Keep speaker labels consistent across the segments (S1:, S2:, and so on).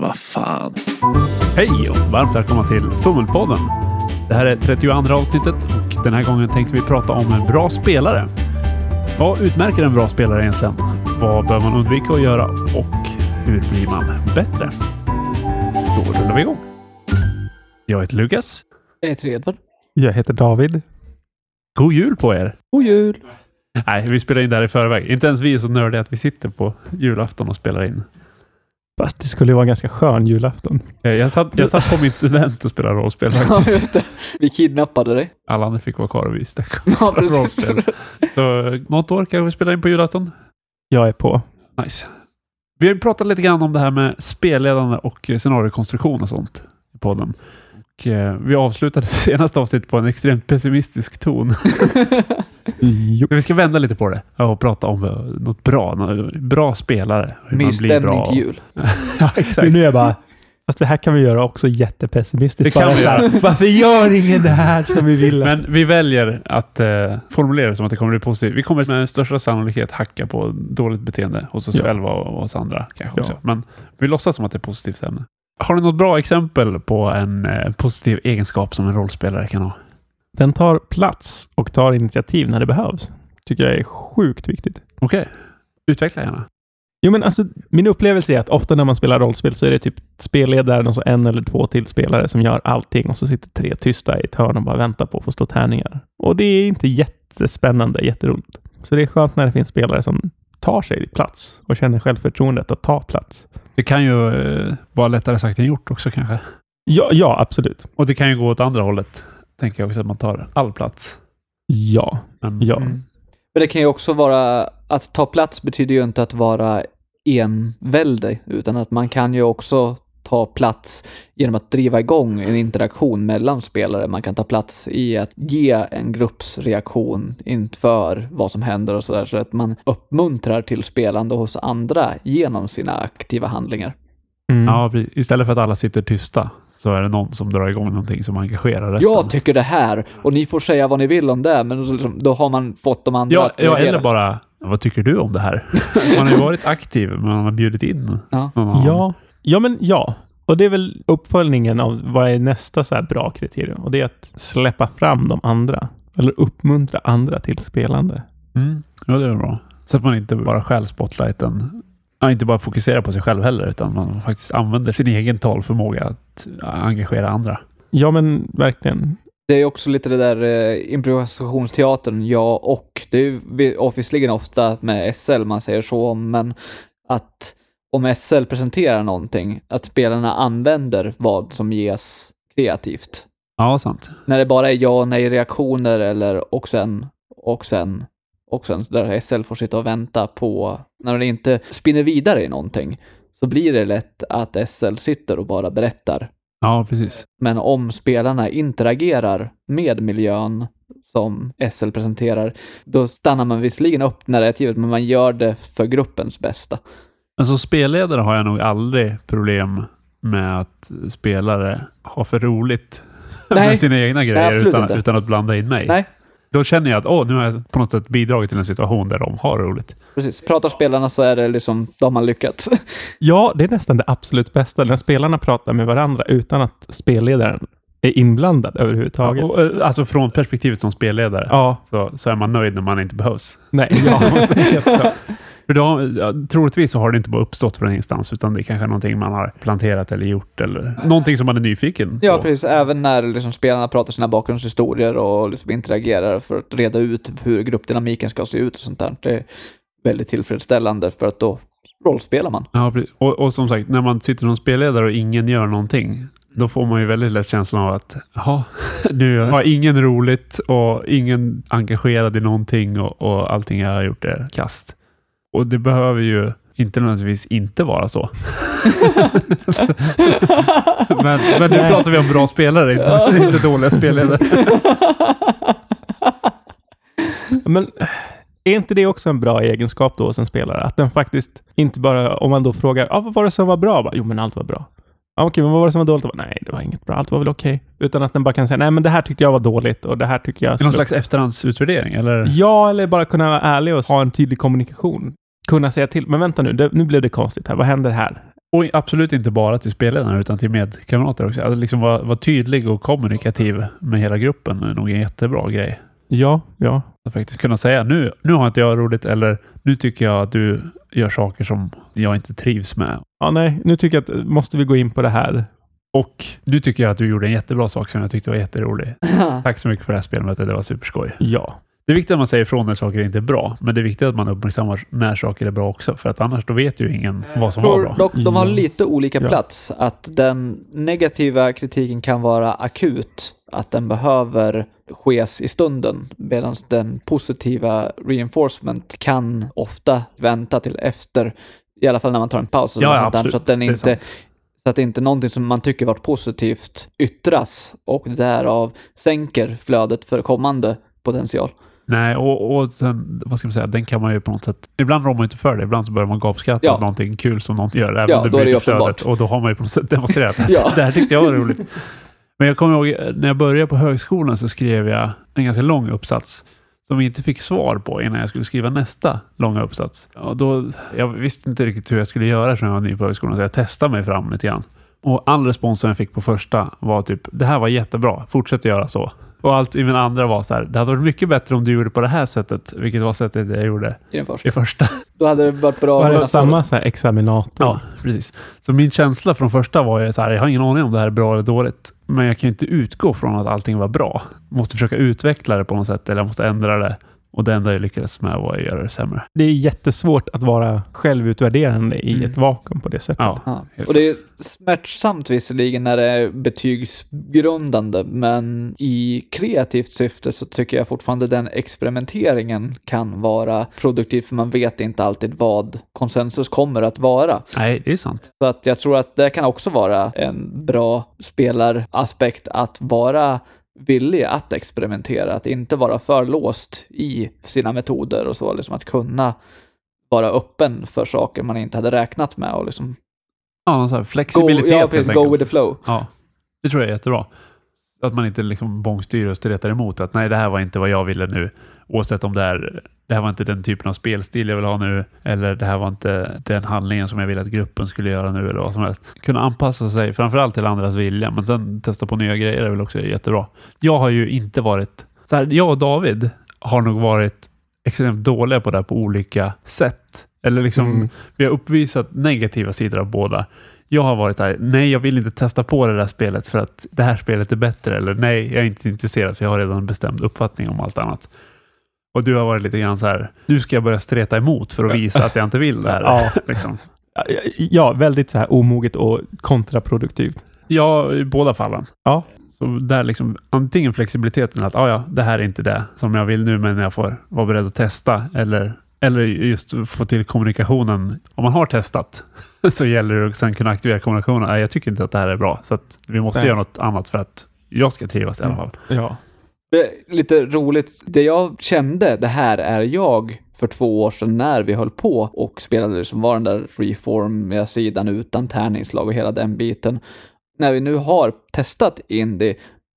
S1: Vad fan.
S2: Hej och varmt välkomna till Fummelpodden. Det här är 32 avsnittet och den här gången tänkte vi prata om en bra spelare. Vad utmärker en bra spelare egentligen? Vad bör man undvika att göra och hur blir man bättre? Då rullar vi igång. Jag heter Lukas.
S1: Jag heter Edvard.
S3: Jag heter David.
S2: God jul på er!
S1: God jul!
S2: Nej, vi spelar in det här i förväg. Inte ens vi är så nördiga att vi sitter på julafton och spelar in.
S3: Fast det skulle ju vara en ganska skön julafton.
S2: Jag satt, jag satt på min student och spelade rollspel
S1: Ja,
S2: faktiskt.
S1: just det. Vi kidnappade dig.
S2: Alla andra fick vara kvar och vi stack
S1: Ja,
S2: rollspel. Så något år kanske vi spelar in på julafton.
S3: Jag är på.
S2: Nice. Vi har ju pratat lite grann om det här med spelledande och scenariokonstruktion och sånt i podden. Och, eh, vi avslutade senaste avsnittet på en extremt pessimistisk ton. Så vi ska vända lite på det och prata om något bra. Något bra spelare. Hur blir
S1: stämning
S2: bra.
S1: till jul.
S2: ja,
S3: Det är
S2: exakt.
S3: nu jag bara, fast det här kan vi göra också jättepessimistiskt.
S2: Det kan vi
S3: så här, Varför gör ingen det här som vi vill?
S2: Men vi väljer att eh, formulera det som att det kommer bli positivt. Vi kommer med största sannolikhet hacka på dåligt beteende hos oss
S3: Ja.
S2: själva och oss andra. Kanske
S3: Ja.
S2: också. Men vi låtsas som att det är positivt ämne. Har du något bra exempel på en eh, positiv egenskap som en rollspelare kan ha?
S3: Den tar plats och tar initiativ när det behövs. Tycker jag är sjukt viktigt.
S2: Okej, utveckla gärna.
S3: Jo, men alltså, min upplevelse är att ofta när man spelar rollspel så är det typ spelledaren och så en eller två till spelare som gör allting och så sitter tre tysta i ett hörn och bara väntar på att få slå tärningar. Och det är inte jättespännande, jätteroligt. Så det är skönt när det finns spelare som tar sig plats och känner självförtroendet att ta plats.
S2: Det kan ju eh, vara lättare sagt än gjort också kanske.
S3: Ja, ja, absolut.
S2: Och det kan ju gå åt andra hållet. Tänker jag också att man tar all plats.
S3: Ja,
S2: Men,
S3: ja.
S1: Mm. Men det kan ju också vara, att ta plats betyder ju inte att vara enväldig, utan att man kan ju också ta plats genom att driva igång en interaktion mellan spelare. Man kan ta plats i att ge en grupps reaktion inför vad som händer och sådär, så att man uppmuntrar till spelande hos andra genom sina aktiva handlingar.
S3: Mm.
S2: ja, istället för att alla sitter tysta så är det någon som drar igång någonting som engagerar resten.
S1: Jag tycker det här och ni får säga vad ni vill om det, men då- då har man fått de andra
S2: Ja,
S1: att
S2: ja, eller bara, vad tycker du om det här? Man har ju varit aktiv, men man har bjudit in
S1: Ja.
S2: någon.
S3: Ja, ja, men ja. Och det är väl uppföljningen av vad är nästa så här bra kriterium? Och det är att släppa fram de andra. Eller uppmuntra andra till spelande.
S2: Mm. Ja, det är bra. Så att man inte bara stjäl spotlighten. Ja, inte bara fokuserar på sig själv heller, utan man faktiskt använder sin egen talförmåga att engagera andra.
S3: Ja, men verkligen.
S1: Det är också lite det där eh, improvisationsteatern, ja och. Det är visserligen ofta med SL man säger så, men att om SL presenterar någonting, att spelarna använder vad som ges kreativt.
S2: Ja, sant.
S1: När det bara är ja och nej reaktioner eller och sen, och sen, och sen, där SL får sitta och vänta på, när den inte spinner vidare i någonting, så blir det lätt att SL sitter och bara berättar
S2: Ja, precis.
S1: men om spelarna interagerar med miljön som SL presenterar, då stannar man visserligen upp narrativet, men man gör det för gruppens bästa.
S2: Men som spelledare har jag nog aldrig problem med att spelare har för roligt
S1: Nej.
S2: med sina egna grejer
S1: absolut
S2: utan, utan att blanda in mig.
S1: Nej.
S2: Då känner jag att åh, nu har jag på något sätt bidragit till en situation där de har roligt.
S1: Precis. Pratar spelarna så är det liksom, då har lyckats.
S3: Ja, det är nästan det absolut bästa. När spelarna pratar med varandra utan att spelledaren är inblandad överhuvudtaget.
S2: Och, eh, alltså från perspektivet som spelledare
S3: Ja,
S2: så, så är man nöjd när man inte behövs.
S3: nej, ja.
S2: För då, ja, troligtvis så har det inte bara uppstått från ingenstans, utan det är kanske någonting man har planterat eller gjort, eller någonting som man är nyfiken
S1: Ja,
S2: på.
S1: precis. Även när liksom spelarna pratar sina bakgrundshistorier och liksom interagerar för att reda ut hur gruppdynamiken ska se ut och sånt där. Det är väldigt tillfredsställande för att då rollspelar man.
S2: Ja, och, och som sagt, när man sitter som spelledare och ingen gör någonting, då får man ju väldigt lätt känslan av att jaha, nu har ingen roligt och ingen engagerad i någonting och, och allting jag har gjort är kast. Och det behöver ju inte nödvändigtvis inte vara så. men, men nu pratar vi om bra spelare, inte, inte dåliga spelledare.
S3: Men är inte det också en bra egenskap då hos en spelare? Att den faktiskt inte bara, om man då frågar, ah, vad var det som var bra? Bara, jo, men allt var bra. Ah, Okej, men vad var det som var dåligt? Bara, nej, det var inget bra. Allt var väl okej. Utan att den bara kan säga, nej, men det här tyckte jag var dåligt och det här tycker jag...
S2: Någon slags efterhandsutvärdering, eller?
S3: Ja, eller bara kunna vara ärlig och ha en tydlig kommunikation. Kunna säga till, men vänta nu, det, nu blev det konstigt här. Vad händer här?
S2: Och absolut inte bara till spelledarna utan till medkamrater också. Att liksom vara, vara tydlig och kommunikativ med hela gruppen är nog en jättebra grej.
S3: Ja, ja.
S2: Att faktiskt kunna säga nu, nu har inte jag roligt eller nu tycker jag att du gör saker som jag inte trivs med.
S3: Ja, nej, nu tycker jag att måste vi gå in på det här.
S2: Och nu tycker jag att du gjorde en jättebra sak som jag tyckte var jätterolig. Tack så mycket för det här spelmötet. Det var superskoj.
S3: Ja.
S2: Det är viktigt att man säger ifrån när saker inte är bra, men det är viktigt att man uppmärksammar när saker är bra också, för att annars då vet ju ingen vad som var bra.
S1: dock de har lite olika
S3: Ja.
S1: plats. Att den negativa kritiken kan vara akut, att den behöver skes i stunden, medan den positiva reinforcement kan ofta vänta till efter, i alla fall när man tar en paus. och
S2: Ja, ja, absolut.
S1: så att den inte så att inte någonting som man tycker varit positivt yttras och därav sänker flödet för kommande potential.
S2: Nej, och, och sen, vad ska man säga, den kan man ju på något sätt... Ibland rår man inte för det, ibland så börjar man gapskratta
S1: Ja.
S2: åt någonting kul som någon gör, även
S1: Ja,
S2: om det bryter
S1: uppenbart.
S2: flödet. Och då har man ju på något sätt demonstrerat att
S1: Ja.
S2: det här tyckte jag var roligt. Men jag kommer ihåg, när jag började på högskolan så skrev jag en ganska lång uppsats som vi inte fick svar på innan jag skulle skriva nästa långa uppsats. Och då, jag visste inte riktigt hur jag skulle göra eftersom jag var ny på högskolan, så jag testade mig fram lite grann. Och all respons som jag fick på första var typ, det här var jättebra, fortsätt göra så. Och allt i min andra var så här, det hade varit mycket bättre om du gjorde på det här sättet, vilket var sättet jag gjorde
S1: I den första.
S2: i första.
S1: Då hade det varit bra
S3: Var det
S1: att-
S3: samma så här examinator?
S2: Ja, precis. Så min känsla från första var ju så här, jag har ingen aning om det här är bra eller dåligt, men jag kan ju inte utgå från att allting var bra. Måste försöka utveckla det på något sätt, eller jag måste ändra det. Och det enda jag lyckades med var att göra det sämre.
S3: Det är jättesvårt att vara självutvärderande i
S1: Mm.
S3: ett vakuum på det sättet.
S2: Ja,
S1: Och det är smärtsamt visserligen när det är betygsgrundande, men i kreativt syfte så tycker jag fortfarande den experimenteringen kan vara produktiv, för man vet inte alltid vad konsensus kommer att vara.
S2: Nej, det är sant.
S1: Så att jag tror att det kan också vara en bra spelaraspekt att vara villig att experimentera, att inte vara för låst i sina metoder och så, liksom att kunna vara öppen för saker man inte hade räknat med och liksom
S2: Ja, någon sån här
S1: go,
S2: flexibilitet
S1: ja,
S2: helt
S1: precis, go with the flow.
S2: Ja, det tror jag är jättebra. Att man inte liksom bångstyr och stretar emot att nej, det här var inte vad jag ville nu. Oavsett om det är, det här var inte den typen av spelstil jag vill ha nu, eller det här var inte den handlingen som jag ville att gruppen skulle göra nu, eller vad som helst. Kunna anpassa sig framförallt till andras vilja, men sen testa på nya grejer är väl också jättebra. Jag har ju inte varit, så här, jag och David har nog varit extremt dåliga på det här på olika sätt. Eller liksom,
S3: Mm.
S2: vi har uppvisat negativa sidor av båda. Jag har varit så här, nej jag vill inte testa på det där spelet för att det här spelet är bättre. Eller nej, jag är inte intresserad för jag har redan en bestämd uppfattning om allt annat. Och du har varit lite grann så här, nu ska jag börja streta emot för att visa att jag inte vill det här.
S3: Ja.
S2: Liksom.
S3: Ja, väldigt så här omoget och kontraproduktivt.
S2: Ja, i båda fallen.
S3: Ja.
S2: Så där liksom, antingen flexibiliteten att ah, ja, det här är inte det som jag vill nu, men jag får vara beredd att testa. Eller, eller just få till kommunikationen. Om man har testat så gäller det att sen kunna aktivera kommunikationen. Nej, jag tycker inte att det här är bra, så att vi måste
S3: Nej.
S2: göra något annat för att jag ska trivas i alla fall.
S3: Ja.
S1: Lite roligt, det jag kände, det här är jag för två år sedan när vi höll på och spelade som var den där reformiga sidan utan tärningslag och hela den biten. När vi nu har testat indie,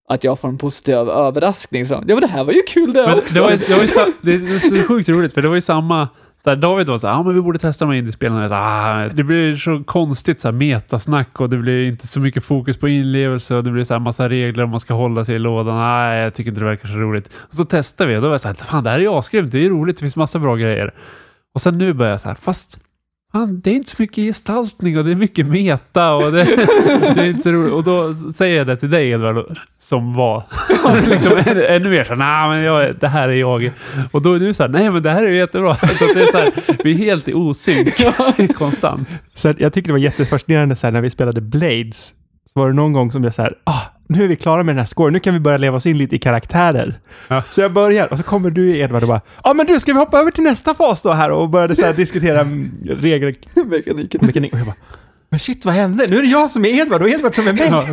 S1: att jag får en positiv överraskning. Så, ja men det här var ju kul det
S2: Men
S1: också!
S2: det, var, ju- det, var ju, det är så sjukt roligt, för det var ju samma där David var så här, ja men vi borde testa de här indiespelarna. Jag sa, Ah, det blir så konstigt så här metasnack och det blir inte så mycket fokus på inlevelse och det blir så här massa regler om man ska hålla sig i lådan. Nej, jag tycker inte det verkar så roligt. Och så testade vi och då var jag så här, fan det här är ju asgrymt, det är ju roligt, det finns massa bra grejer. Och sen nu börjar jag så här, fast fan, det är inte så mycket gestaltning och det är mycket meta och det, det är inte så roligt. Och då säger jag det till dig Edvard, som var liksom ännu, ännu mer så nej men jag, det här är jag. Och då är du så här, nej men det här är jättebra. Så det är så här, vi är helt i osynk konstant.
S3: Så jag tycker det var jättefascinerande så här, när vi spelade Blades. Så var det någon gång som jag så här, ah, nu är vi klara med den här scoren, nu kan vi börja leva oss in lite i karaktärer.
S2: Ja.
S3: Så jag börjar och så kommer du Edvard och bara, ja ah, men du, ska vi hoppa över till nästa fas då här? Och började så här diskutera regler,
S1: Mekaniken.
S3: mekanik. Och jag bara, men shit vad hände? Nu är det jag som är Edvard och Edvard som är mig.
S2: Ja.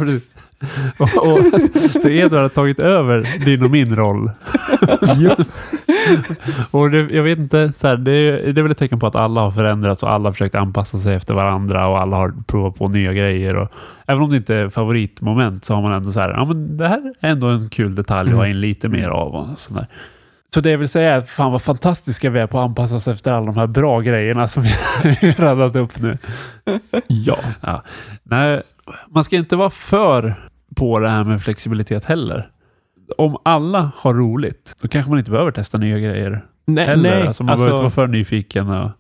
S2: och, och, så Edvard har tagit över din och min roll. och det, jag vet inte, så här, det, är- det är väl ett tecken på att alla har förändrats och alla har försökt anpassa sig efter varandra och alla har provat på nya grejer. Och, även om det inte är favoritmoment så har man ändå så här, ja men det här är ändå en kul detalj att ha in lite mer av. Och sådär. Så det jag vill säga är fan vad fantastiska vi är på att anpassa oss efter alla de här bra grejerna som vi har radat upp nu.
S3: Ja.
S2: Nej, man ska inte vara för på det här med flexibilitet heller. Om alla har roligt, då kanske man inte behöver testa nya grejer
S3: Nej,
S2: heller.
S3: nej,
S2: alltså man
S3: alltså,
S2: behöver inte vara för nyfiken. Och,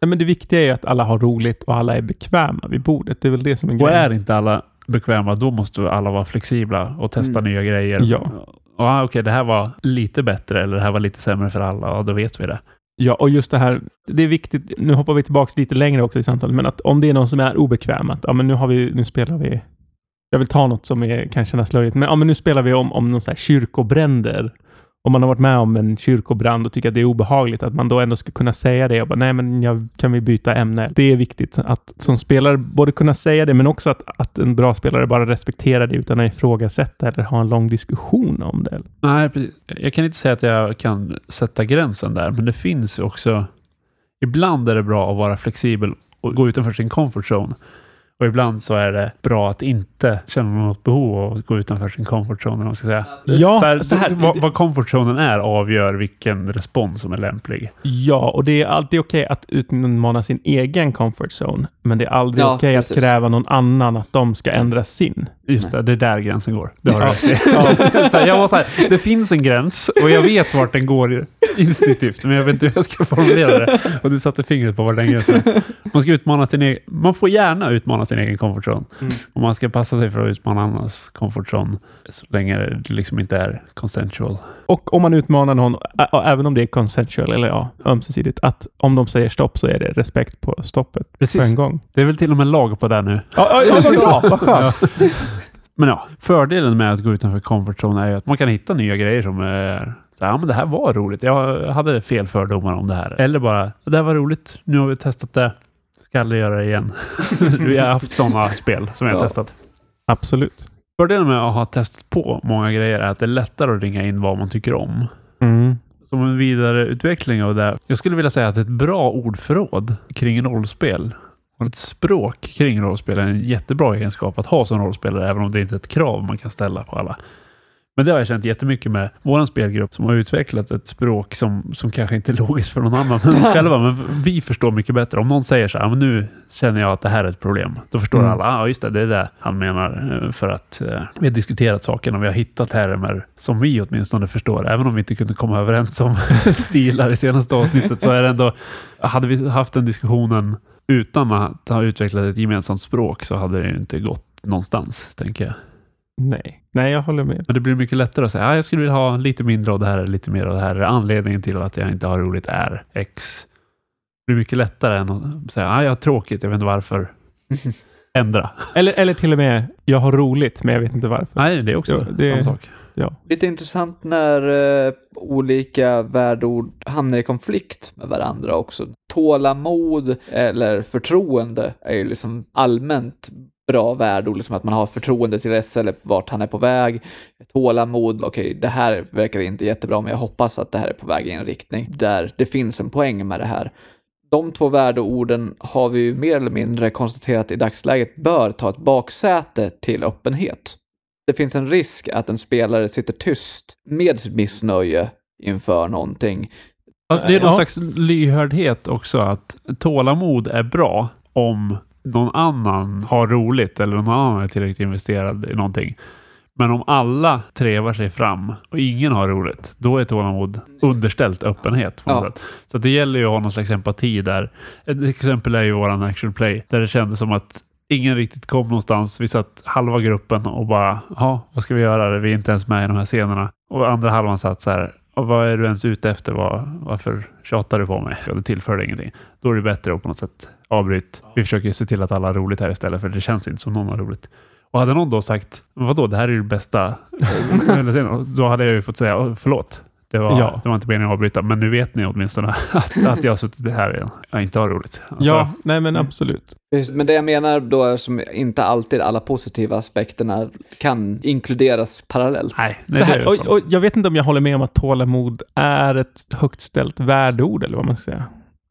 S3: nej, men det viktiga är att alla har roligt och alla är bekväma vid bordet. Det är väl det som är
S2: och
S3: grejen.
S2: är inte alla bekväma, då måste alla vara flexibla och testa
S1: Mm.
S2: nya grejer.
S3: Ja.
S2: Ja, okej, det här var lite bättre eller det här var lite sämre för alla. Ja, då vet vi det.
S3: Ja, och just det här, det är viktigt, nu hoppar vi tillbaka lite längre också i samtalet, men att om det är någon som är obekväm, att ja, men nu har vi, nu spelar vi, jag vill ta något som är, kan kännas löjligt, men ja, men nu spelar vi om, om någon så här kyrkobränder. Om man har varit med om en kyrkobrand och tycker att det är obehagligt, att man då ändå ska kunna säga det och bara, nej men jag, kan vi byta ämne? Det är viktigt att som spelare både kunna säga det, men också att, att en bra spelare bara respekterar det utan att ifrågasätta eller ha en lång diskussion om det.
S2: Nej, precis. jag kan inte säga att jag kan sätta gränsen där, men det finns också... Ibland är det bra att vara flexibel och gå utanför sin comfort zone. Och ibland så är det bra att inte känna något behov av att gå utanför sin comfort zone. Man ska säga.
S3: Ja,
S2: så här,
S3: så här,
S2: vad, vad comfort zonen är avgör vilken respons som är lämplig.
S3: Ja, och det är alltid okej att utmana sin egen comfort zone, men det är aldrig
S1: Ja,
S3: okej att
S1: precis.
S3: kräva någon annan att de ska ändra sin.
S2: Just det, det är där gränsen går. Det har du
S3: Ja.
S2: jag var så här, det finns en gräns och jag vet vart den går instinktivt, men jag vet inte hur jag ska formulera det. Och du satte fingret på var den gränsen är. Man ska utmana sin egen, man får gärna utmana sin egen comfort zone.
S3: Mm.
S2: Och man ska passa sig för att utmana annans comfort zone så länge det liksom inte är consensual.
S3: Och om man utmanar någon, även om det är consensual eller ja, ömsesidigt, att om de säger stopp så är det respekt på stoppet på
S2: Precis.
S3: en gång.
S2: Det är väl till och med lag på det nu.
S3: Ja, ja, vad bra, vad skönt.
S2: Men ja, fördelen med att gå utanför comfort zone är ju att man kan hitta nya grejer som är ja, men det här var roligt. Jag hade fel fördomar om det här. Eller bara, det här var roligt. Nu har vi testat det. Ska aldrig göra det igen. vi har haft sådana spel som jag
S1: Ja.
S2: testat.
S3: Absolut.
S2: Fördelen med att ha testat på många grejer är att det är lättare att ringa in vad man tycker om.
S3: Mm.
S2: Som en vidareutveckling av det. Jag skulle vilja säga att ett bra ordförråd kring rollspel och ett språk kring rollspel är en jättebra egenskap att ha som rollspelare, även om det inte är ett krav man kan ställa på alla. Men det har jag känt jättemycket med vår spelgrupp som har utvecklat ett språk som, som kanske inte är logiskt för någon annan än oss själva. Men vi förstår mycket bättre. Om någon säger så här, men nu känner jag att det här är ett problem. Då förstår
S3: Mm.
S2: alla, ja ah, just det, det är det han menar. eh, För att eh, vi har diskuterat sakerna och vi har hittat termer som vi åtminstone förstår. Även om vi inte kunde komma överens om stilar i senaste avsnittet så är det ändå, hade vi haft den diskussionen utan att ha utvecklat ett gemensamt språk så hade det inte gått någonstans, tänker jag.
S3: Nej. Nej, jag håller med.
S2: Men det blir mycket lättare att säga, ah, jag skulle vilja ha lite mindre av det här, eller lite mer av det här. Anledningen till att jag inte har roligt är X. Det blir mycket lättare än att säga, ah, jag har tråkigt, jag vet inte varför. Ändra.
S3: Eller, eller till och med, jag har roligt, men jag vet inte varför.
S2: Nej, det är också
S3: Ja, det-
S2: samma sak.
S1: Lite intressant när eh, olika värdeord hamnar i konflikt med varandra också. Tålamod eller förtroende är ju liksom allmänt bra värdeord, liksom att man har förtroende till S eller vart han är på väg. Tålamod, okej, det här verkar inte jättebra, men jag hoppas att det här är på väg i en riktning där det finns en poäng med det här. De två värdeorden har vi ju mer eller mindre konstaterat i dagsläget bör ta ett baksäte till öppenhet. Det finns en risk att en spelare sitter tyst med sitt missnöje inför någonting.
S2: Alltså, det är någon
S3: Ja.
S2: slags lyhördhet också, att tålamod är bra om någon annan har roligt eller någon annan är tillräckligt investerad i någonting. Men om alla trevar sig fram och ingen har roligt, då är tålamod underställt öppenhet. På något
S1: Ja.
S2: sätt. Så det gäller ju att ha någon slags empati där. Ett exempel är ju våran action play, där det kändes som att ingen riktigt kom någonstans. Vi satt halva gruppen och bara, ja, vad ska vi göra? Vi är inte ens med i de här scenerna. Och andra halvan satt så här, och vad är du ens ute efter? Varför tjatar du på mig? Det tillförde ingenting. Då är det bättre att på något sätt avbryt. Vi försöker se till att alla har roligt här istället, för det känns inte som någon har roligt. Och hade någon då sagt, vadå, det här är ju det bästa, sen, då hade jag ju fått säga, "Åh, förlåt. Det var,
S3: Ja.
S2: det var inte meningen att avbryta, men nu vet ni åtminstone att, att jag har suttit här igen. Jag inte har roligt. Alltså,
S3: Ja, nej men
S1: Mm.
S3: absolut.
S1: Precis, Men det jag menar då är som inte alltid alla positiva aspekterna kan inkluderas parallellt.
S2: Nej, nej
S3: Det
S2: det,
S3: här,
S2: är
S3: och, och jag vet inte om jag håller med om att tålamod är ett högt ställt värdeord, eller vad man ska säga.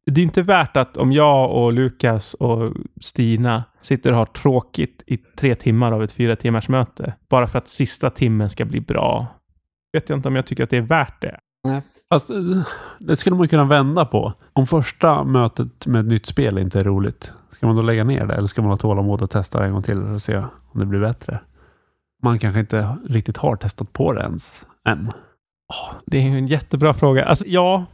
S3: Det är inte värt att om jag och Lukas och Stina sitter och har tråkigt i tre timmar av ett fyra timmars möte, bara för att sista timmen ska bli bra. Vet jag inte om jag tycker att det är värt det.
S2: Fast, eh, det skulle man kunna vända på. Om första mötet med ett nytt spel inte är roligt, ska man då lägga ner det eller ska man ha tålamod och testa en gång till och se om det blir bättre? Man kanske inte riktigt har testat på det ens än.
S3: Det är ju en jättebra fråga. Alltså, ja,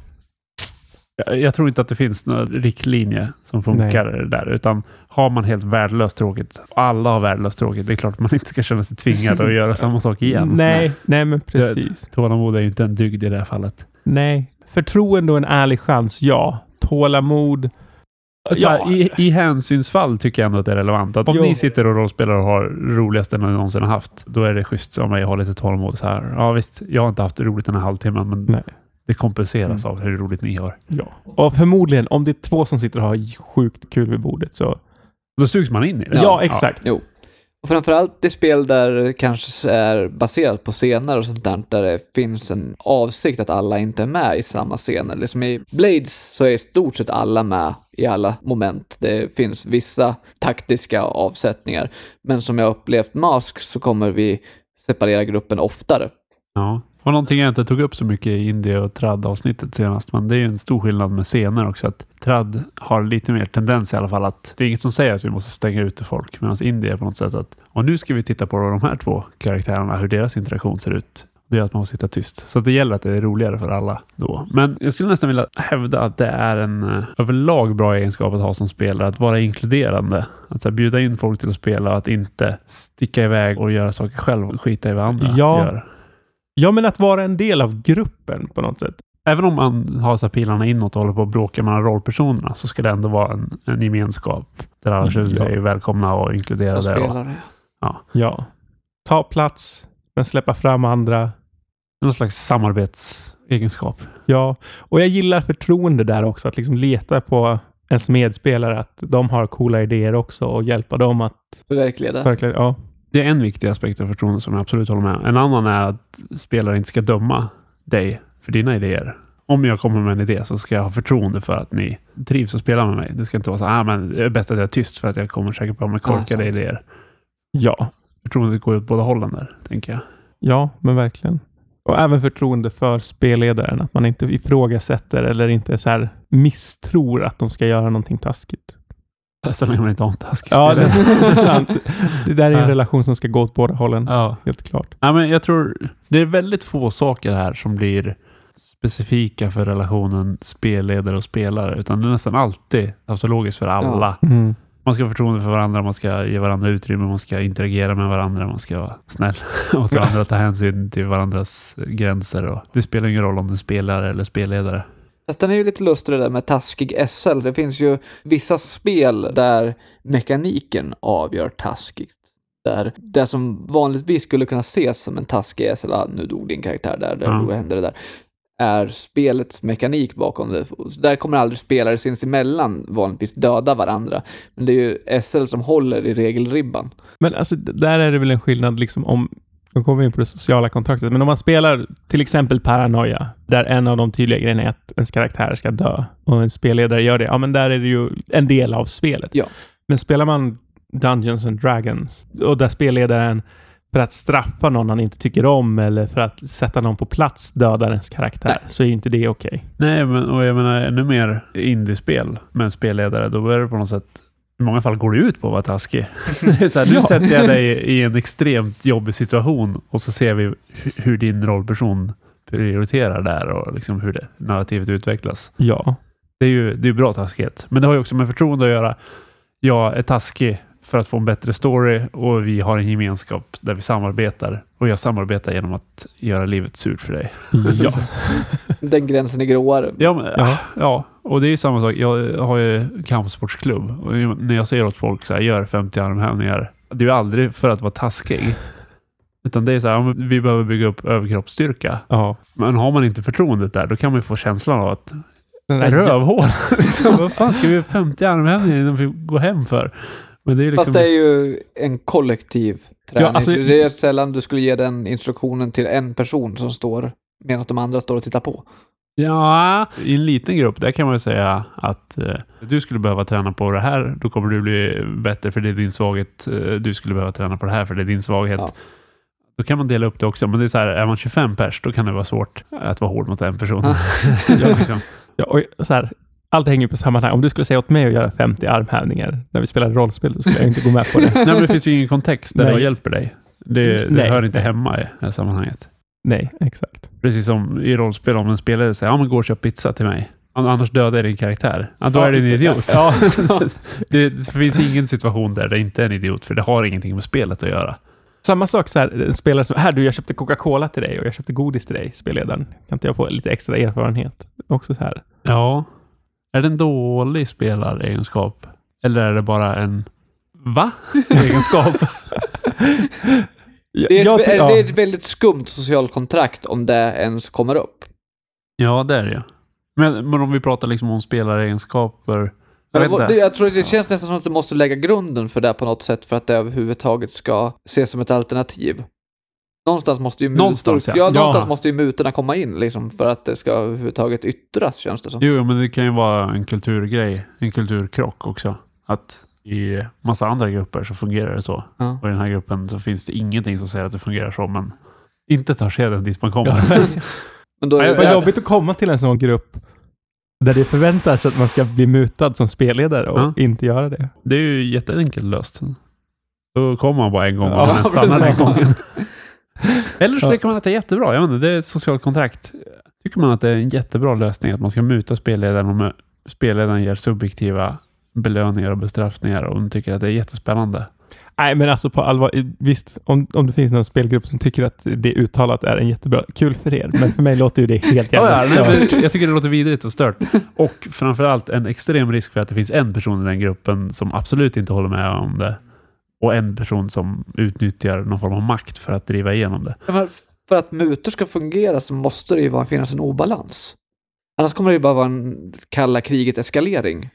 S2: Jag, jag tror inte att det finns någon riktlinje som funkar där, utan har man helt värdelöst tråkigt, alla har värdelöst tråkigt, det är klart att man inte ska känna sig tvingad att göra samma sak igen.
S3: nej, nej, men precis.
S2: Tålamod är ju inte en dygd i det här fallet.
S3: Nej. Förtroende och en ärlig chans, ja. Tålamod,
S2: här,
S3: ja.
S2: i, I hänsynsfall tycker jag ändå att det är relevant. Att om
S3: Jo.
S2: ni sitter och rollspelar och har roligaste ni någonsin har haft, då är det schysst om jag har lite tålamod. Så här. Ja visst, jag har inte haft roligt den här halvtimmen, men
S3: Nej.
S2: Det kompenseras
S1: Mm.
S2: av hur roligt ni har.
S3: Ja. Och förmodligen, om det är två som sitter och har sjukt kul vid bordet så...
S2: Då sugs man in i det.
S3: Ja, exakt.
S1: Jo. Och framförallt i spel där det kanske är baserat på scener och sånt där, där det finns en avsikt att alla inte är med i samma scener. Liksom i Blades så är i stort sett alla med i alla moment. Det finns vissa taktiska avsättningar, men som jag upplevt Mask så kommer vi separera gruppen oftare.
S2: Ja. Och någonting jag inte tog upp så mycket i Indie och Trad avsnittet senast, men det är ju en stor skillnad med scener också. Att Trad har lite mer tendens i alla fall att det är inget som säger att vi måste stänga ute folk, medan Indie är på något sätt att och nu ska vi titta på de här två karaktärerna, hur deras interaktion ser ut. Det är att man får sitta tyst. Så det gäller att det är roligare för alla då. Men jag skulle nästan vilja hävda att det är en eh, överlag bra egenskap att ha som spelare, att vara inkluderande. Att så här, bjuda in folk till att spela och att inte sticka iväg och göra saker själv och skita i vad andra
S3: Ja.
S2: gör.
S3: Ja, men att vara en del av gruppen på något sätt.
S2: Även om man har så här pilarna inåt och håller på att bråka mellan rollpersonerna så ska det ändå vara en, en gemenskap där alla känner sig
S3: Ja.
S2: välkomna och
S1: Och
S2: inkluderade. Och,
S1: spelare.
S3: Ja. Ta plats, men släppa fram andra.
S2: någon slags samarbetsegenskap.
S3: Ja, och jag gillar förtroende där också. Att liksom leta på ens medspelare, att de har coola idéer också och hjälpa dem att
S1: Förverkliga det.
S3: verkligen, ja.
S2: Det är en viktig aspekt av förtroende som jag absolut håller med. En annan är att spelare inte ska döma dig för dina idéer. Om jag kommer med en idé så ska jag ha förtroende för att ni trivs att spela med mig. Det ska inte vara så här, ah, men det är bäst att jag är tyst för att jag kommer säkert på med korkade
S1: sant.
S2: idéer.
S3: Ja,
S2: Förtroendet går åt båda hållen där, tänker jag.
S3: ja, men verkligen. Och även förtroende för spelledaren, att man inte ifrågasätter eller inte så misstror att de ska göra någonting taskigt.
S2: Så länge man inte har en taskig
S3: Ja, det, är sant. Det där är en
S2: Ja.
S3: relation som ska gå åt båda hållen.
S2: Ja.
S3: Helt klart.
S2: Ja, men jag tror det är väldigt få saker här som blir specifika för relationen spelledare och spelare, utan det är nästan alltid autologiskt för alla.
S3: Mm.
S2: Man ska ha förtroende för varandra, man ska ge varandra utrymme, man ska interagera med varandra, man ska vara snäll mot varandra, ta hänsyn till varandras gränser. Och det spelar ingen roll om du är spelare eller spelledare.
S1: Fast den är ju lite lustig det där med taskig SL. Det finns ju vissa spel där mekaniken avgör taskigt. Där det som vanligtvis skulle kunna ses som en taskig SL, ah, nu dog din karaktär där, där då hände det där, är spelets mekanik bakom det. Där kommer aldrig spelare sinsemellan vanligtvis döda varandra. Men det är ju SL som håller i regelribban.
S3: Men alltså, där är det väl en skillnad liksom om nu kommer vi in på det sociala kontraktet, men om man spelar till exempel Paranoia, där en av de tydliga grejerna är att ens karaktär ska dö och en spelledare gör det, ja men där är det ju en del av spelet.
S1: Ja.
S3: Men spelar man Dungeons and Dragons och där spelledaren för att straffa någon han inte tycker om eller för att sätta någon på plats dödar ens karaktär,
S1: Nej.
S3: så är inte det okej.
S2: Nej, men och jag menar ännu mer indiespel med en spelledare, då är det på något sätt i många fall går det ut på att vara taskig. Så här, nu
S3: Ja.
S2: sätter jag dig i en extremt jobbig situation och så ser vi hu- hur din rollperson prioriterar där och liksom hur det narrativet utvecklas.
S3: Ja.
S2: Det är ju det är bra taskighet. Men det har ju också med förtroende att göra. Jag är taskig för att få en bättre story och vi har en gemenskap där vi samarbetar. Och jag samarbetar genom att göra livet surt för dig.
S3: Ja.
S1: Den gränsen är gråare.
S2: Ja, men,
S3: Ja.
S2: ja. och det är ju samma sak. Jag har ju kampsportsklubb och när jag säger åt folk så här, gör 50 armhävningar. Det är ju aldrig för att vara taskig. Utan det är så här, vi behöver bygga upp överkroppsstyrka.
S3: ja.
S2: Men har man inte förtroendet där, då kan man ju få känslan av att
S3: Den där
S2: rövhål. liksom, vad fan ska vi göra 50 armhävningar innan vi går hem för? Men det är liksom...
S1: Fast det är ju en kollektiv träning.
S3: alltså-
S1: det är sällan du skulle ge den instruktionen till en person som står medan de andra står och tittar på.
S2: Ja, i en liten grupp, där kan man ju säga att eh, du skulle behöva träna på det här, då kommer du bli bättre för det är din svaghet. Eh, du skulle behöva träna på det här för det är din svaghet.
S1: Ja.
S2: Då kan man dela upp det också, men det är så här, är man 25 pers, då kan det vara svårt att vara hård mot en person. ja, liksom.
S3: Ja, och så här, allt hänger på sammanhang. Om du skulle säga åt mig att göra 50 armhävningar när vi spelar rollspel, så skulle jag inte gå med på det.
S2: Nej, men det finns ju ingen kontext där det hjälper dig. Det, det hör inte hemma i det här sammanhanget.
S3: Nej, exakt.
S2: Precis som i rollspel, om en spelare säger ja men gå och köp pizza till mig. An- Annars dödar jag din karaktär. Ja, då är du en idiot.
S3: Ja,
S2: det, det finns ingen situation där det inte är en idiot, för det har ingenting med spelet att göra.
S3: Samma sak så här, en spelare som, här du, jag köpte Coca-Cola till dig och jag köpte godis till dig, spelledaren. Kan inte jag få lite extra erfarenhet? Också så här.
S2: Ja. Är det en dålig spelaregenskap? Eller är det bara en va? Egenskap?
S1: Det är,
S3: Jag
S1: ett, det är ett väldigt skumt socialt kontrakt om det ens kommer upp.
S2: ja, det är det ju. Men, men om vi pratar liksom om spelaregenskaper. Jag
S1: det, jag tror att det känns nästan som att du måste lägga grunden för det på något sätt för att det överhuvudtaget ska ses som ett alternativ. Någonstans måste ju mutor,
S2: Någonstans, ja.
S1: ja. någonstans
S3: Ja.
S1: måste ju mutorna komma in liksom för att det ska överhuvudtaget yttras känns det som.
S2: Jo, men det kan ju vara en kulturgrej, en kulturkrock också. Att i massa andra grupper så fungerar det så.
S1: Ja.
S2: Och i den här gruppen så finns det ingenting som säger att det fungerar så, men inte tar skeden dit man kommer.
S3: Ja,
S1: Men då är det,
S3: Vad jobbigt att komma till en sån grupp där det förväntas att man ska bli mutad som spelledare och
S2: Ja.
S3: inte göra det.
S2: Det är ju jätteenkelt löst. Då kommer man bara en gång och
S3: Ja,
S2: den stannar den gången. Eller så tycker man att det är jättebra. Jag inte, det är ett socialt kontrakt. Tycker man att det är en jättebra lösning att man ska muta spelledaren om spelledaren ger subjektiva belöningar och bestraffningar och de tycker att det är jättespännande.
S3: Nej, men alltså på allvar, visst, om, om det finns någon spelgrupp som tycker att det uttalat är en jättebra, kul för er, men för mig låter ju det helt jävla
S2: Ja, ja, nej,
S3: stört.
S2: jag tycker det låter vidrigt och stört. Och framförallt en extrem risk för att det finns en person i den gruppen som absolut inte håller med om det. Och en person som utnyttjar någon form av makt för att driva igenom det.
S1: Men för att mutor ska fungera så måste det ju finnas en obalans. Annars kommer det ju bara vara en kalla kriget-eskalering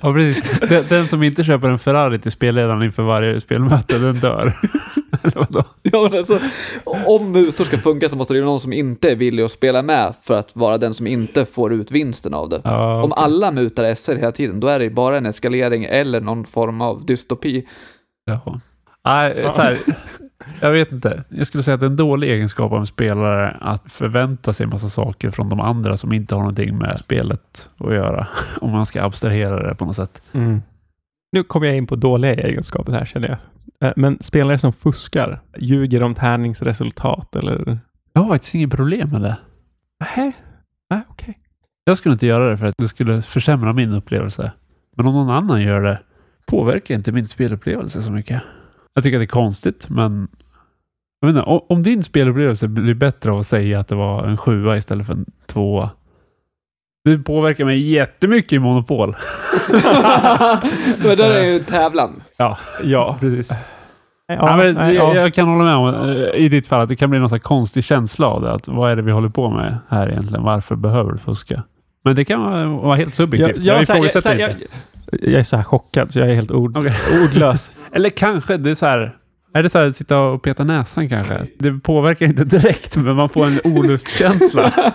S2: ja. Den, den som inte köper en Ferrari till spelledaren inför varje spelmöte, den dör. Eller vadå?
S1: Ja, men alltså, om mutor ska funka så måste det ju vara någon som inte är villig att spela med för att vara den som inte får ut vinsten av det.
S2: Ja,
S1: Om alla mutar SR hela tiden, då är det ju bara en eskalering eller någon form av dystopi.
S2: Jaha. Nej, så här, jag vet inte. Jag skulle säga att det är en dålig egenskap av en spelare att förvänta sig en massa saker från de andra som inte har någonting med spelet att göra. Om man ska abstrahera det på något sätt.
S3: Mm. Nu kommer jag in på dåliga egenskaper här känner jag. Eh, Men spelare som fuskar, ljuger om tärningsresultat eller...
S2: Jag har faktiskt inget problem med det.
S3: Nej, nej okej.
S2: Jag skulle inte göra det för att det skulle försämra min upplevelse. Men om någon annan gör det påverkar inte min spelupplevelse så mycket. Jag tycker att det är konstigt, men jag inte, om, din spelupplevelse blir bättre av att säga att det var en sjua istället för en tvåa. Det påverkar mig jättemycket i Monopol.
S1: Men där är ju tävlan.
S3: Ja.
S2: Precis.
S3: Ja,
S2: Ja, men,
S3: nej,
S2: jag,
S3: ja.
S2: jag kan hålla med om eh, i ditt fall att det kan bli någon sån här konstig känsla av det. Att vad är det vi håller på med här egentligen? Varför behöver du fuska? Men det kan vara, vara helt subjektivt. jag
S3: jag, så
S2: ifrågasätter inte.
S3: Jag, är så här chockad så jag är helt ord,
S2: Okej.
S3: ordlös.
S2: Eller kanske det är så här. Är det så här sitta och peta näsan kanske? Det påverkar inte direkt, men man får en olustkänsla.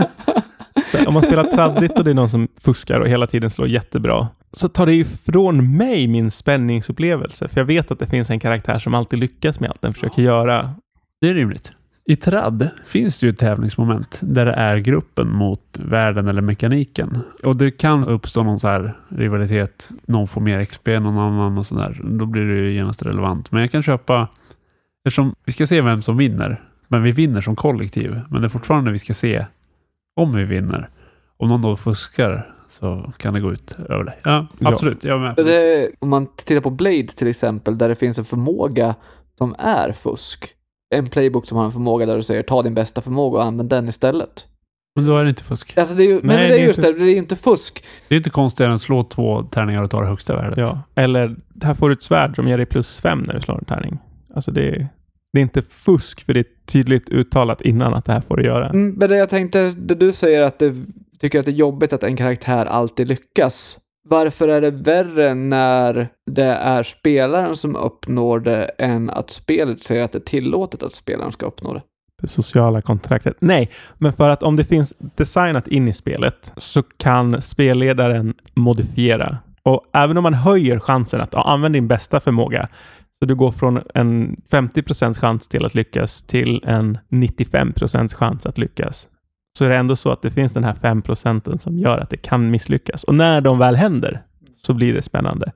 S3: Om man spelar traddigt och det är någon som fuskar och hela tiden slår jättebra, så tar det ifrån mig min spänningsupplevelse. För jag vet att det finns en karaktär som alltid lyckas med allt den försöker göra.
S2: Det är rimligt. I tradd finns det ju ett tävlingsmoment där det är gruppen mot världen eller mekaniken. Och det kan uppstå någon så här rivalitet. Någon får mer XP än någon annan och sådär. Då blir det ju genast relevant. Men jag kan köpa, eftersom vi ska se vem som vinner. Men vi vinner som kollektiv. Men det är fortfarande vi ska se om vi vinner. Om någon då fuskar så kan det gå ut över dig. Ja,
S3: Ja.
S2: absolut. Jag med.
S1: Det, om man tittar på Blade till exempel, där det finns en förmåga som är fusk. En playbook som har en förmåga där du säger ta din bästa förmåga och använd den istället.
S2: Men då är det inte fusk.
S1: Alltså det är ju, men
S3: Nej,
S1: det
S3: det
S1: är
S3: är
S1: just
S3: inte-
S1: det, det är inte fusk.
S2: Det är inte konstigare än att slå två tärningar och ta det högsta värdet.
S3: Ja. Eller, här får du ett svärd som ger dig plus fem när du slår en tärning. Alltså det, det är inte fusk, för det är tydligt uttalat innan att det här får du göra.
S1: Mm, Men det jag tänkte, det du säger att du tycker att det är jobbigt att en karaktär alltid lyckas. Varför är det värre när det är spelaren som uppnår det än att spelet säger att det är tillåtet att spelaren ska uppnå det?
S3: Det sociala kontraktet. Nej, men för att om det finns designat in i spelet så kan spelledaren modifiera. Och även om man höjer chansen att ja, använda din bästa förmåga Så du går från en 50% chans till att lyckas till en 95% chans att lyckas. Så är det ändå så att det finns den här 5 procenten som gör att det kan misslyckas. Och när de väl händer så blir det spännande.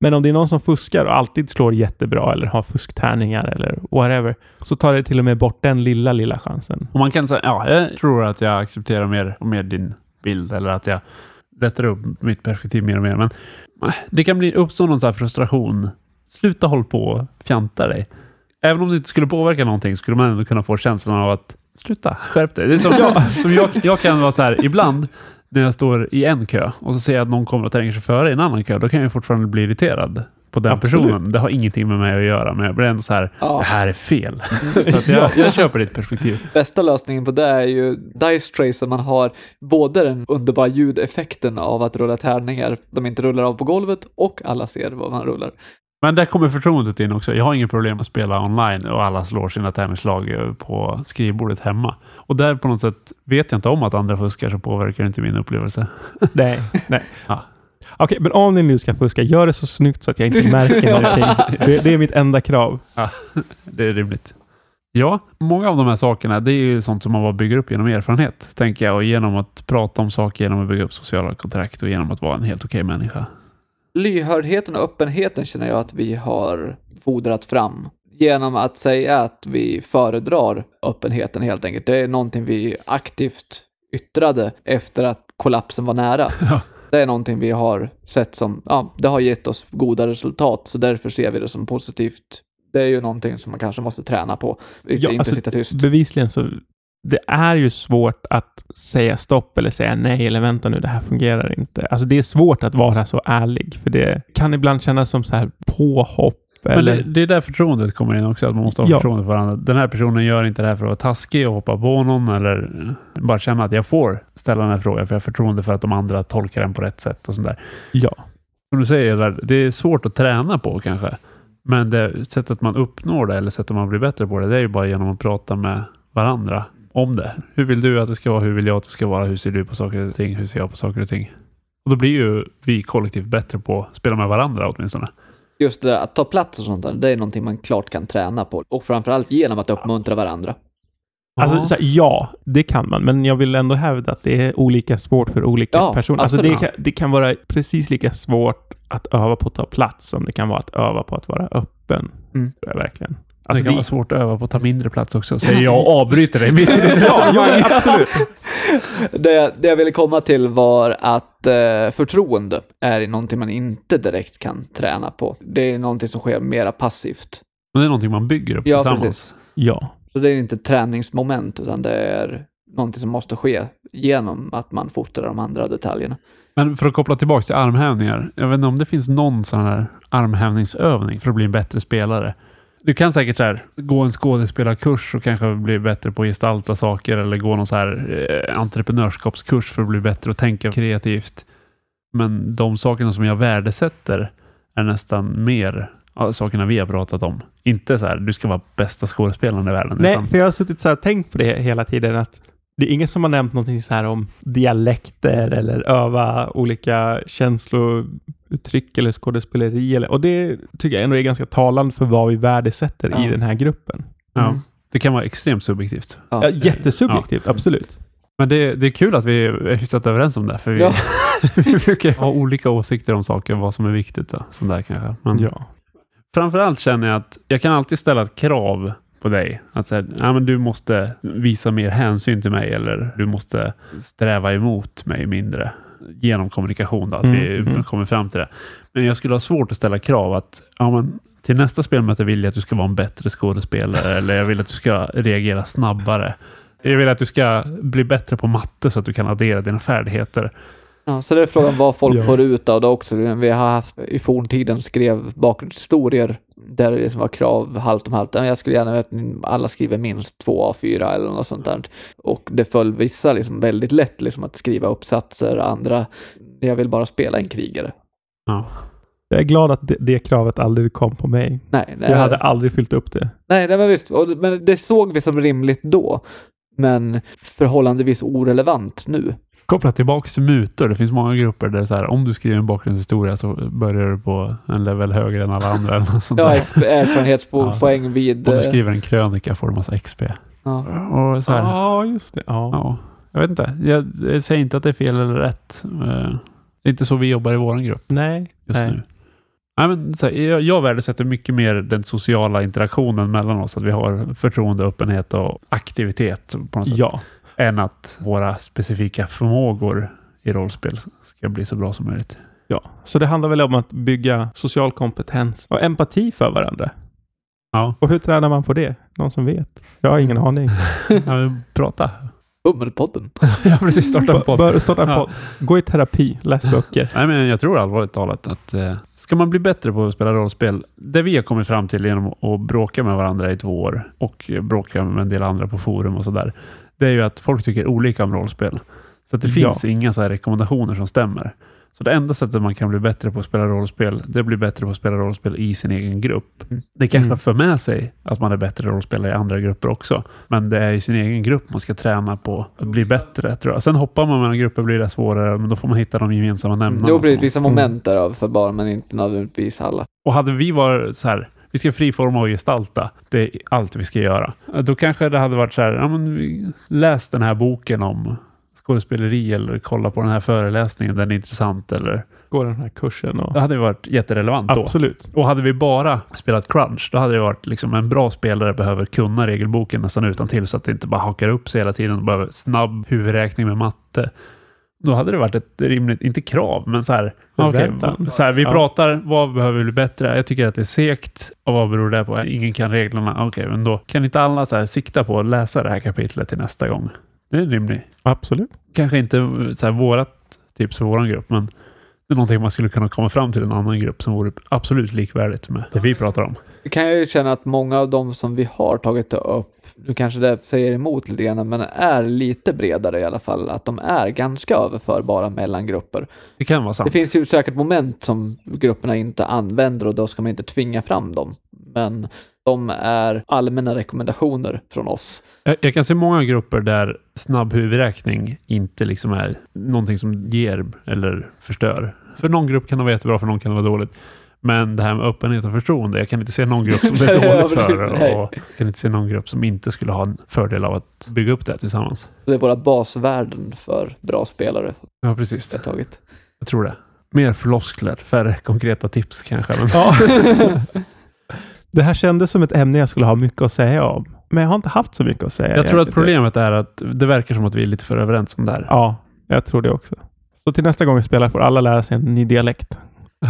S3: Men om det är någon som fuskar och alltid slår jättebra eller har fusktärningar eller whatever, så tar det till och med bort den lilla, lilla chansen.
S2: Och man kan säga, ja, jag tror att jag accepterar mer och mer din bild eller att jag lättar upp mitt perspektiv mer och mer. Men det kan bli uppstå någon så här frustration. Sluta håll på och fjanta dig. Även om det inte skulle påverka någonting skulle man ändå kunna få känslan av att sluta, skärp dig. Det är som, jag, som jag, jag kan vara så här ibland när jag står i en kö och så ser jag att någon kommer och tränger sig före i en annan kö. Då kan jag fortfarande bli irriterad på den
S3: Absolut.
S2: personen. Det har ingenting med mig att göra, men jag blir ändå så här,
S1: Ja.
S2: det här är fel. så att jag, jag köper ditt perspektiv.
S1: Bästa lösningen på det är ju Dice Trace, man har både den underbara ljudeffekten av att rulla tärningar, de inte rullar av på golvet och alla ser vad man rullar.
S2: Men där kommer förtroendet in också. Jag har inget problem att spela online och alla slår sina tärningslag eh, på skrivbordet hemma. Och där på något sätt vet jag inte om att andra fuskar så påverkar det inte min upplevelse.
S3: Nej, nej.
S2: Ja.
S3: Okej, men om ni nu ska fuska, gör det så snyggt så att jag inte märker någonting. Det, det är mitt enda krav.
S2: Det är rimligt. Ja, många av de här sakerna, det är ju sånt som man bara bygger upp genom erfarenhet, tänker jag, och genom att prata om saker, genom att bygga upp sociala kontrakt och genom att vara en helt okej människa.
S1: Lyhördheten och öppenheten känner jag att vi har fodrat fram genom att säga att vi föredrar öppenheten helt enkelt. Det är någonting vi aktivt yttrade efter att kollapsen var nära.
S2: Ja.
S1: Det är någonting vi har sett som, ja, det har gett oss goda resultat, så därför ser vi det som positivt. Det är ju någonting som man kanske måste träna på. Inte, inte
S3: alltså,
S1: sitta tyst.
S3: Bevisligen så det är ju svårt att säga stopp eller säga nej eller vänta nu, det här fungerar inte. Alltså det är svårt att vara så ärlig, för det kan ibland kännas som så här påhopp
S2: Men
S3: eller...
S2: det, det är där förtroendet kommer in också, att man måste ha
S3: Ja.
S2: förtroende för varandra. Den här personen gör inte det här för att vara taskig och hoppa på någon eller bara känna att jag får ställa den här frågan för jag har förtroende för att de andra tolkar den på rätt sätt och sånt där.
S3: Ja.
S2: Som du säger, det är svårt att träna på kanske. Men det sättet man uppnår det eller sättet man blir bättre på det, det är ju bara genom att prata med varandra om det. Hur vill du att det ska vara? Hur vill jag att det ska vara? Hur ser du på saker och ting? Hur ser jag på saker och ting? Och då blir ju vi kollektivt bättre på att spela med varandra åtminstone.
S1: Just det där att ta plats och sånt där, det är någonting man klart kan träna på. Och framförallt genom att uppmuntra varandra.
S3: Alltså, här, ja, det kan man, men jag vill ändå hävda att det är olika svårt för olika
S1: Ja,
S3: personer. Alltså, det,
S1: absolut.
S3: kan, det kan vara precis lika svårt att öva på att ta plats som det kan vara att öva på att vara öppen.
S1: Mm.
S3: Tror jag verkligen.
S2: Det
S3: Alltså,
S2: kan vara svårt att öva på att ta mindre plats också, säger jag och avbryter dig mitt i ditt
S3: ja, absolut.
S1: Det, det jag ville komma till var att eh, förtroende är någonting man inte direkt kan träna på. Det är någonting som sker mera passivt.
S2: Men det är någonting man bygger upp
S1: Ja,
S2: tillsammans.
S1: precis.
S3: Ja.
S1: Så det är inte träningsmoment, utan det är någonting som måste ske genom att man fostrar de andra detaljerna.
S2: Men för att koppla tillbaka till armhävningar. Jag vet inte om det finns någon sån här armhävningsövning för att bli en bättre spelare. Du kan säkert så här, gå en skådespelarkurs och kanske bli bättre på att gestalta saker eller gå någon så här eh, entreprenörskapskurs för att bli bättre och tänka kreativt. Men de sakerna som jag värdesätter är nästan mer sakerna vi har pratat om. Inte så här, du ska vara bästa skådespelaren i världen.
S3: Nej,
S2: utan-
S3: för jag har suttit så här och tänkt på det hela tiden att det är ingen som har nämnt någonting så här om dialekter eller öva olika känslouttryck eller skådespeleri. Eller, och det tycker jag ändå är ganska talande för vad vi värdesätter i
S1: Ja.
S3: den här gruppen.
S2: ja,
S1: Mm.
S2: det kan vara extremt subjektivt.
S3: Ja, jättesubjektivt, absolut.
S2: Men det, det är kul att vi är hyfsat överens om det, för vi,
S1: Ja.
S2: vi brukar ha olika åsikter om saker, vad som är viktigt. Då, sånt där kanske. Men
S3: Ja.
S2: Framförallt känner jag att jag kan alltid ställa ett krav på dig. Att säga, ja, men du måste visa mer hänsyn till mig eller du måste sträva emot mig mindre genom kommunikation. Då, att
S3: Mm,
S2: vi
S3: mm.
S2: kommer fram till det. Men jag skulle ha svårt att ställa krav att ja, men till nästa spelmöte vill jag att du ska vara en bättre skådespelare eller jag vill att du ska reagera snabbare. Jag vill att du ska bli bättre på matte så att du kan addera dina färdigheter.
S1: Ja, så det är frågan vad folk
S3: Ja.
S1: får ut av det också. Vi har haft i forntiden skrev bakgrundshistorier där det liksom var krav halvt om halvt. Ja, Jag skulle gärna att alla skriver minst två A4 eller något sånt där. Och det föll vissa liksom väldigt lätt liksom att skriva uppsatser, andra jag vill bara spela en krigare.
S2: Ja.
S3: Jag är glad att det, det kravet aldrig kom på mig.
S1: Nej, nej,
S3: Jag hade aldrig fyllt upp det.
S1: nej, nej men visst. Och, men det såg vi som rimligt då. Men förhållandevis orelevant nu.
S2: Kopplat tillbaka till mutor. Det finns många grupper där så här, om du skriver en bakgrundshistoria så börjar du på en level högre än alla andra. Eller något sånt
S1: Ja, erfarenhetspoäng vid...
S2: Om du
S1: eh,
S2: skriver en krönika får du massa XP.
S1: Ja.
S2: Och så här,
S3: Ja, just det. Ja.
S2: ja. Jag vet inte. Jag, jag säger inte att det är fel eller rätt. Eh, Det är inte så vi jobbar i vår grupp
S3: Nej.
S2: just
S3: Nej.
S2: nu. Nej, men, så här, jag, jag värdesätter mycket mer den sociala interaktionen mellan oss. Att vi har förtroende, öppenhet och aktivitet på något sätt.
S3: Ja.
S2: Än att våra specifika förmågor i rollspel ska bli så bra som möjligt.
S3: ja. Så det handlar väl om att bygga social kompetens och empati för varandra.
S2: Ja,
S3: Och hur tränar man på det? Någon som vet? Jag har ingen aning.
S2: ja prata.
S1: Hummelpodden.
S2: ja, precis. Starta en podd.
S3: bör starta en
S2: Ja.
S3: podd. Gå i terapi, läs böcker.
S2: Nej, men jag tror allvarligt talat att eh, ska man bli bättre på att spela rollspel, det vi har kommit fram till genom att bråka med varandra i två år och bråka med en del andra på forum och sådär, det är ju att folk tycker olika om rollspel. Så det
S3: Ja.
S2: finns inga så rekommendationer som stämmer. Så det enda sättet man kan bli bättre på att spela rollspel, det är att bli bättre på att spela rollspel i sin egen grupp.
S1: Mm.
S2: Det kanske
S3: Mm.
S2: för med sig att man är bättre rollspelare i andra grupper också. Men det är i sin egen grupp man ska träna på att bli bättre, tror jag. Sen hoppar man mellan grupper blir det svårare, men då får man hitta de gemensamma nämnarna.
S1: Då blir det vissa moment där överförbara, men inte nödvändigtvis alla.
S2: och hade vi varit så här, vi ska friforma och gestalta, det är allt vi ska göra. Då kanske det hade varit så här, ja, men vi- läs den här boken om skådespeleri eller kolla på den här föreläsningen, den är intressant. Eller,
S3: Gå den här kursen och...
S2: det hade varit jätterelevant då.
S3: Absolut.
S2: Och hade vi bara spelat crunch, då hade det varit liksom en bra spelare behöver kunna regelboken nästan utan till så att det inte bara hakar upp sig hela tiden och behöver snabb huvudräkning med matte. Då hade det varit ett rimligt, inte krav, men så här,
S3: Förväntan.
S2: så här vi
S3: Ja.
S2: pratar, vad behöver vi bli bättre? Jag tycker att det är segt. Och vad beror det på? Ingen kan reglerna. Okej, men då kan inte alla så här sikta på att läsa det här kapitlet till nästa gång. Det är en rimlig.
S3: Absolut.
S2: Kanske inte så här vårat tips för våran grupp, men det är någonting man skulle kunna komma fram till en annan grupp som vore absolut likvärdigt med det vi pratar om.
S1: Det kan jag ju känna att många av de som vi har tagit upp, nu kanske det säger emot lite grann, men är lite bredare i alla fall, att de är ganska överförbara mellan grupper.
S2: Det kan vara sant.
S1: Det finns ju säkert moment som grupperna inte använder och då ska man inte tvinga fram dem. Men de är allmänna rekommendationer från oss.
S2: Jag, jag kan se många grupper där snabb huvudräkning inte liksom är någonting som ger eller förstör. För någon grupp kan det vara jättebra, för någon kan det vara dåligt. Men det här med öppenhet och förtroende, jag kan inte se någon grupp som det är dåligt för. Och jag kan inte se någon grupp som inte skulle ha en fördel av att bygga upp det här tillsammans.
S1: Så det är våra basvärden för bra spelare
S2: Ja, precis.
S1: har tagit.
S2: Jag tror det. Mer floskler, färre konkreta tips kanske. Men
S3: Ja. det här kändes som ett ämne jag skulle ha mycket att säga om. Men jag har inte haft så mycket att säga.
S2: jag tror att problemet är att det verkar som att vi är lite för överens om det här.
S3: Ja, jag tror det också. Så till nästa gång vi spelar får alla lära sig en ny dialekt.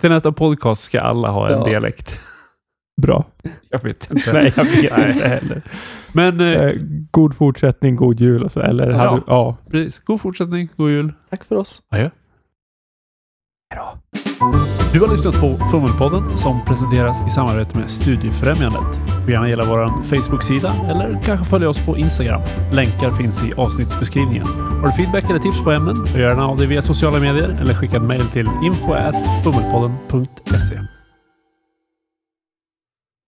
S2: Till nästa podcast ska alla ha en
S1: Ja.
S2: dialekt.
S3: Bra.
S2: Jag vet inte.
S3: Nej, jag vet
S2: Nej.
S3: inte heller.
S2: Men eh,
S3: Eh, god fortsättning, god jul och så. Eller
S2: Ja.
S3: hade, ja.
S2: precis. God fortsättning, god jul.
S1: Tack för oss.
S2: Adjö. Du har lyssnat på Fummelpodden som presenteras i samarbete med Studiefrämjandet. Du får gärna gilla vår Facebook-sida eller kanske följa oss på Instagram. Länkar finns i avsnittsbeskrivningen. Har du feedback eller tips på ämnen? Gör gärna av dig via sociala medier eller skicka ett mejl till info.fummelpodden.se.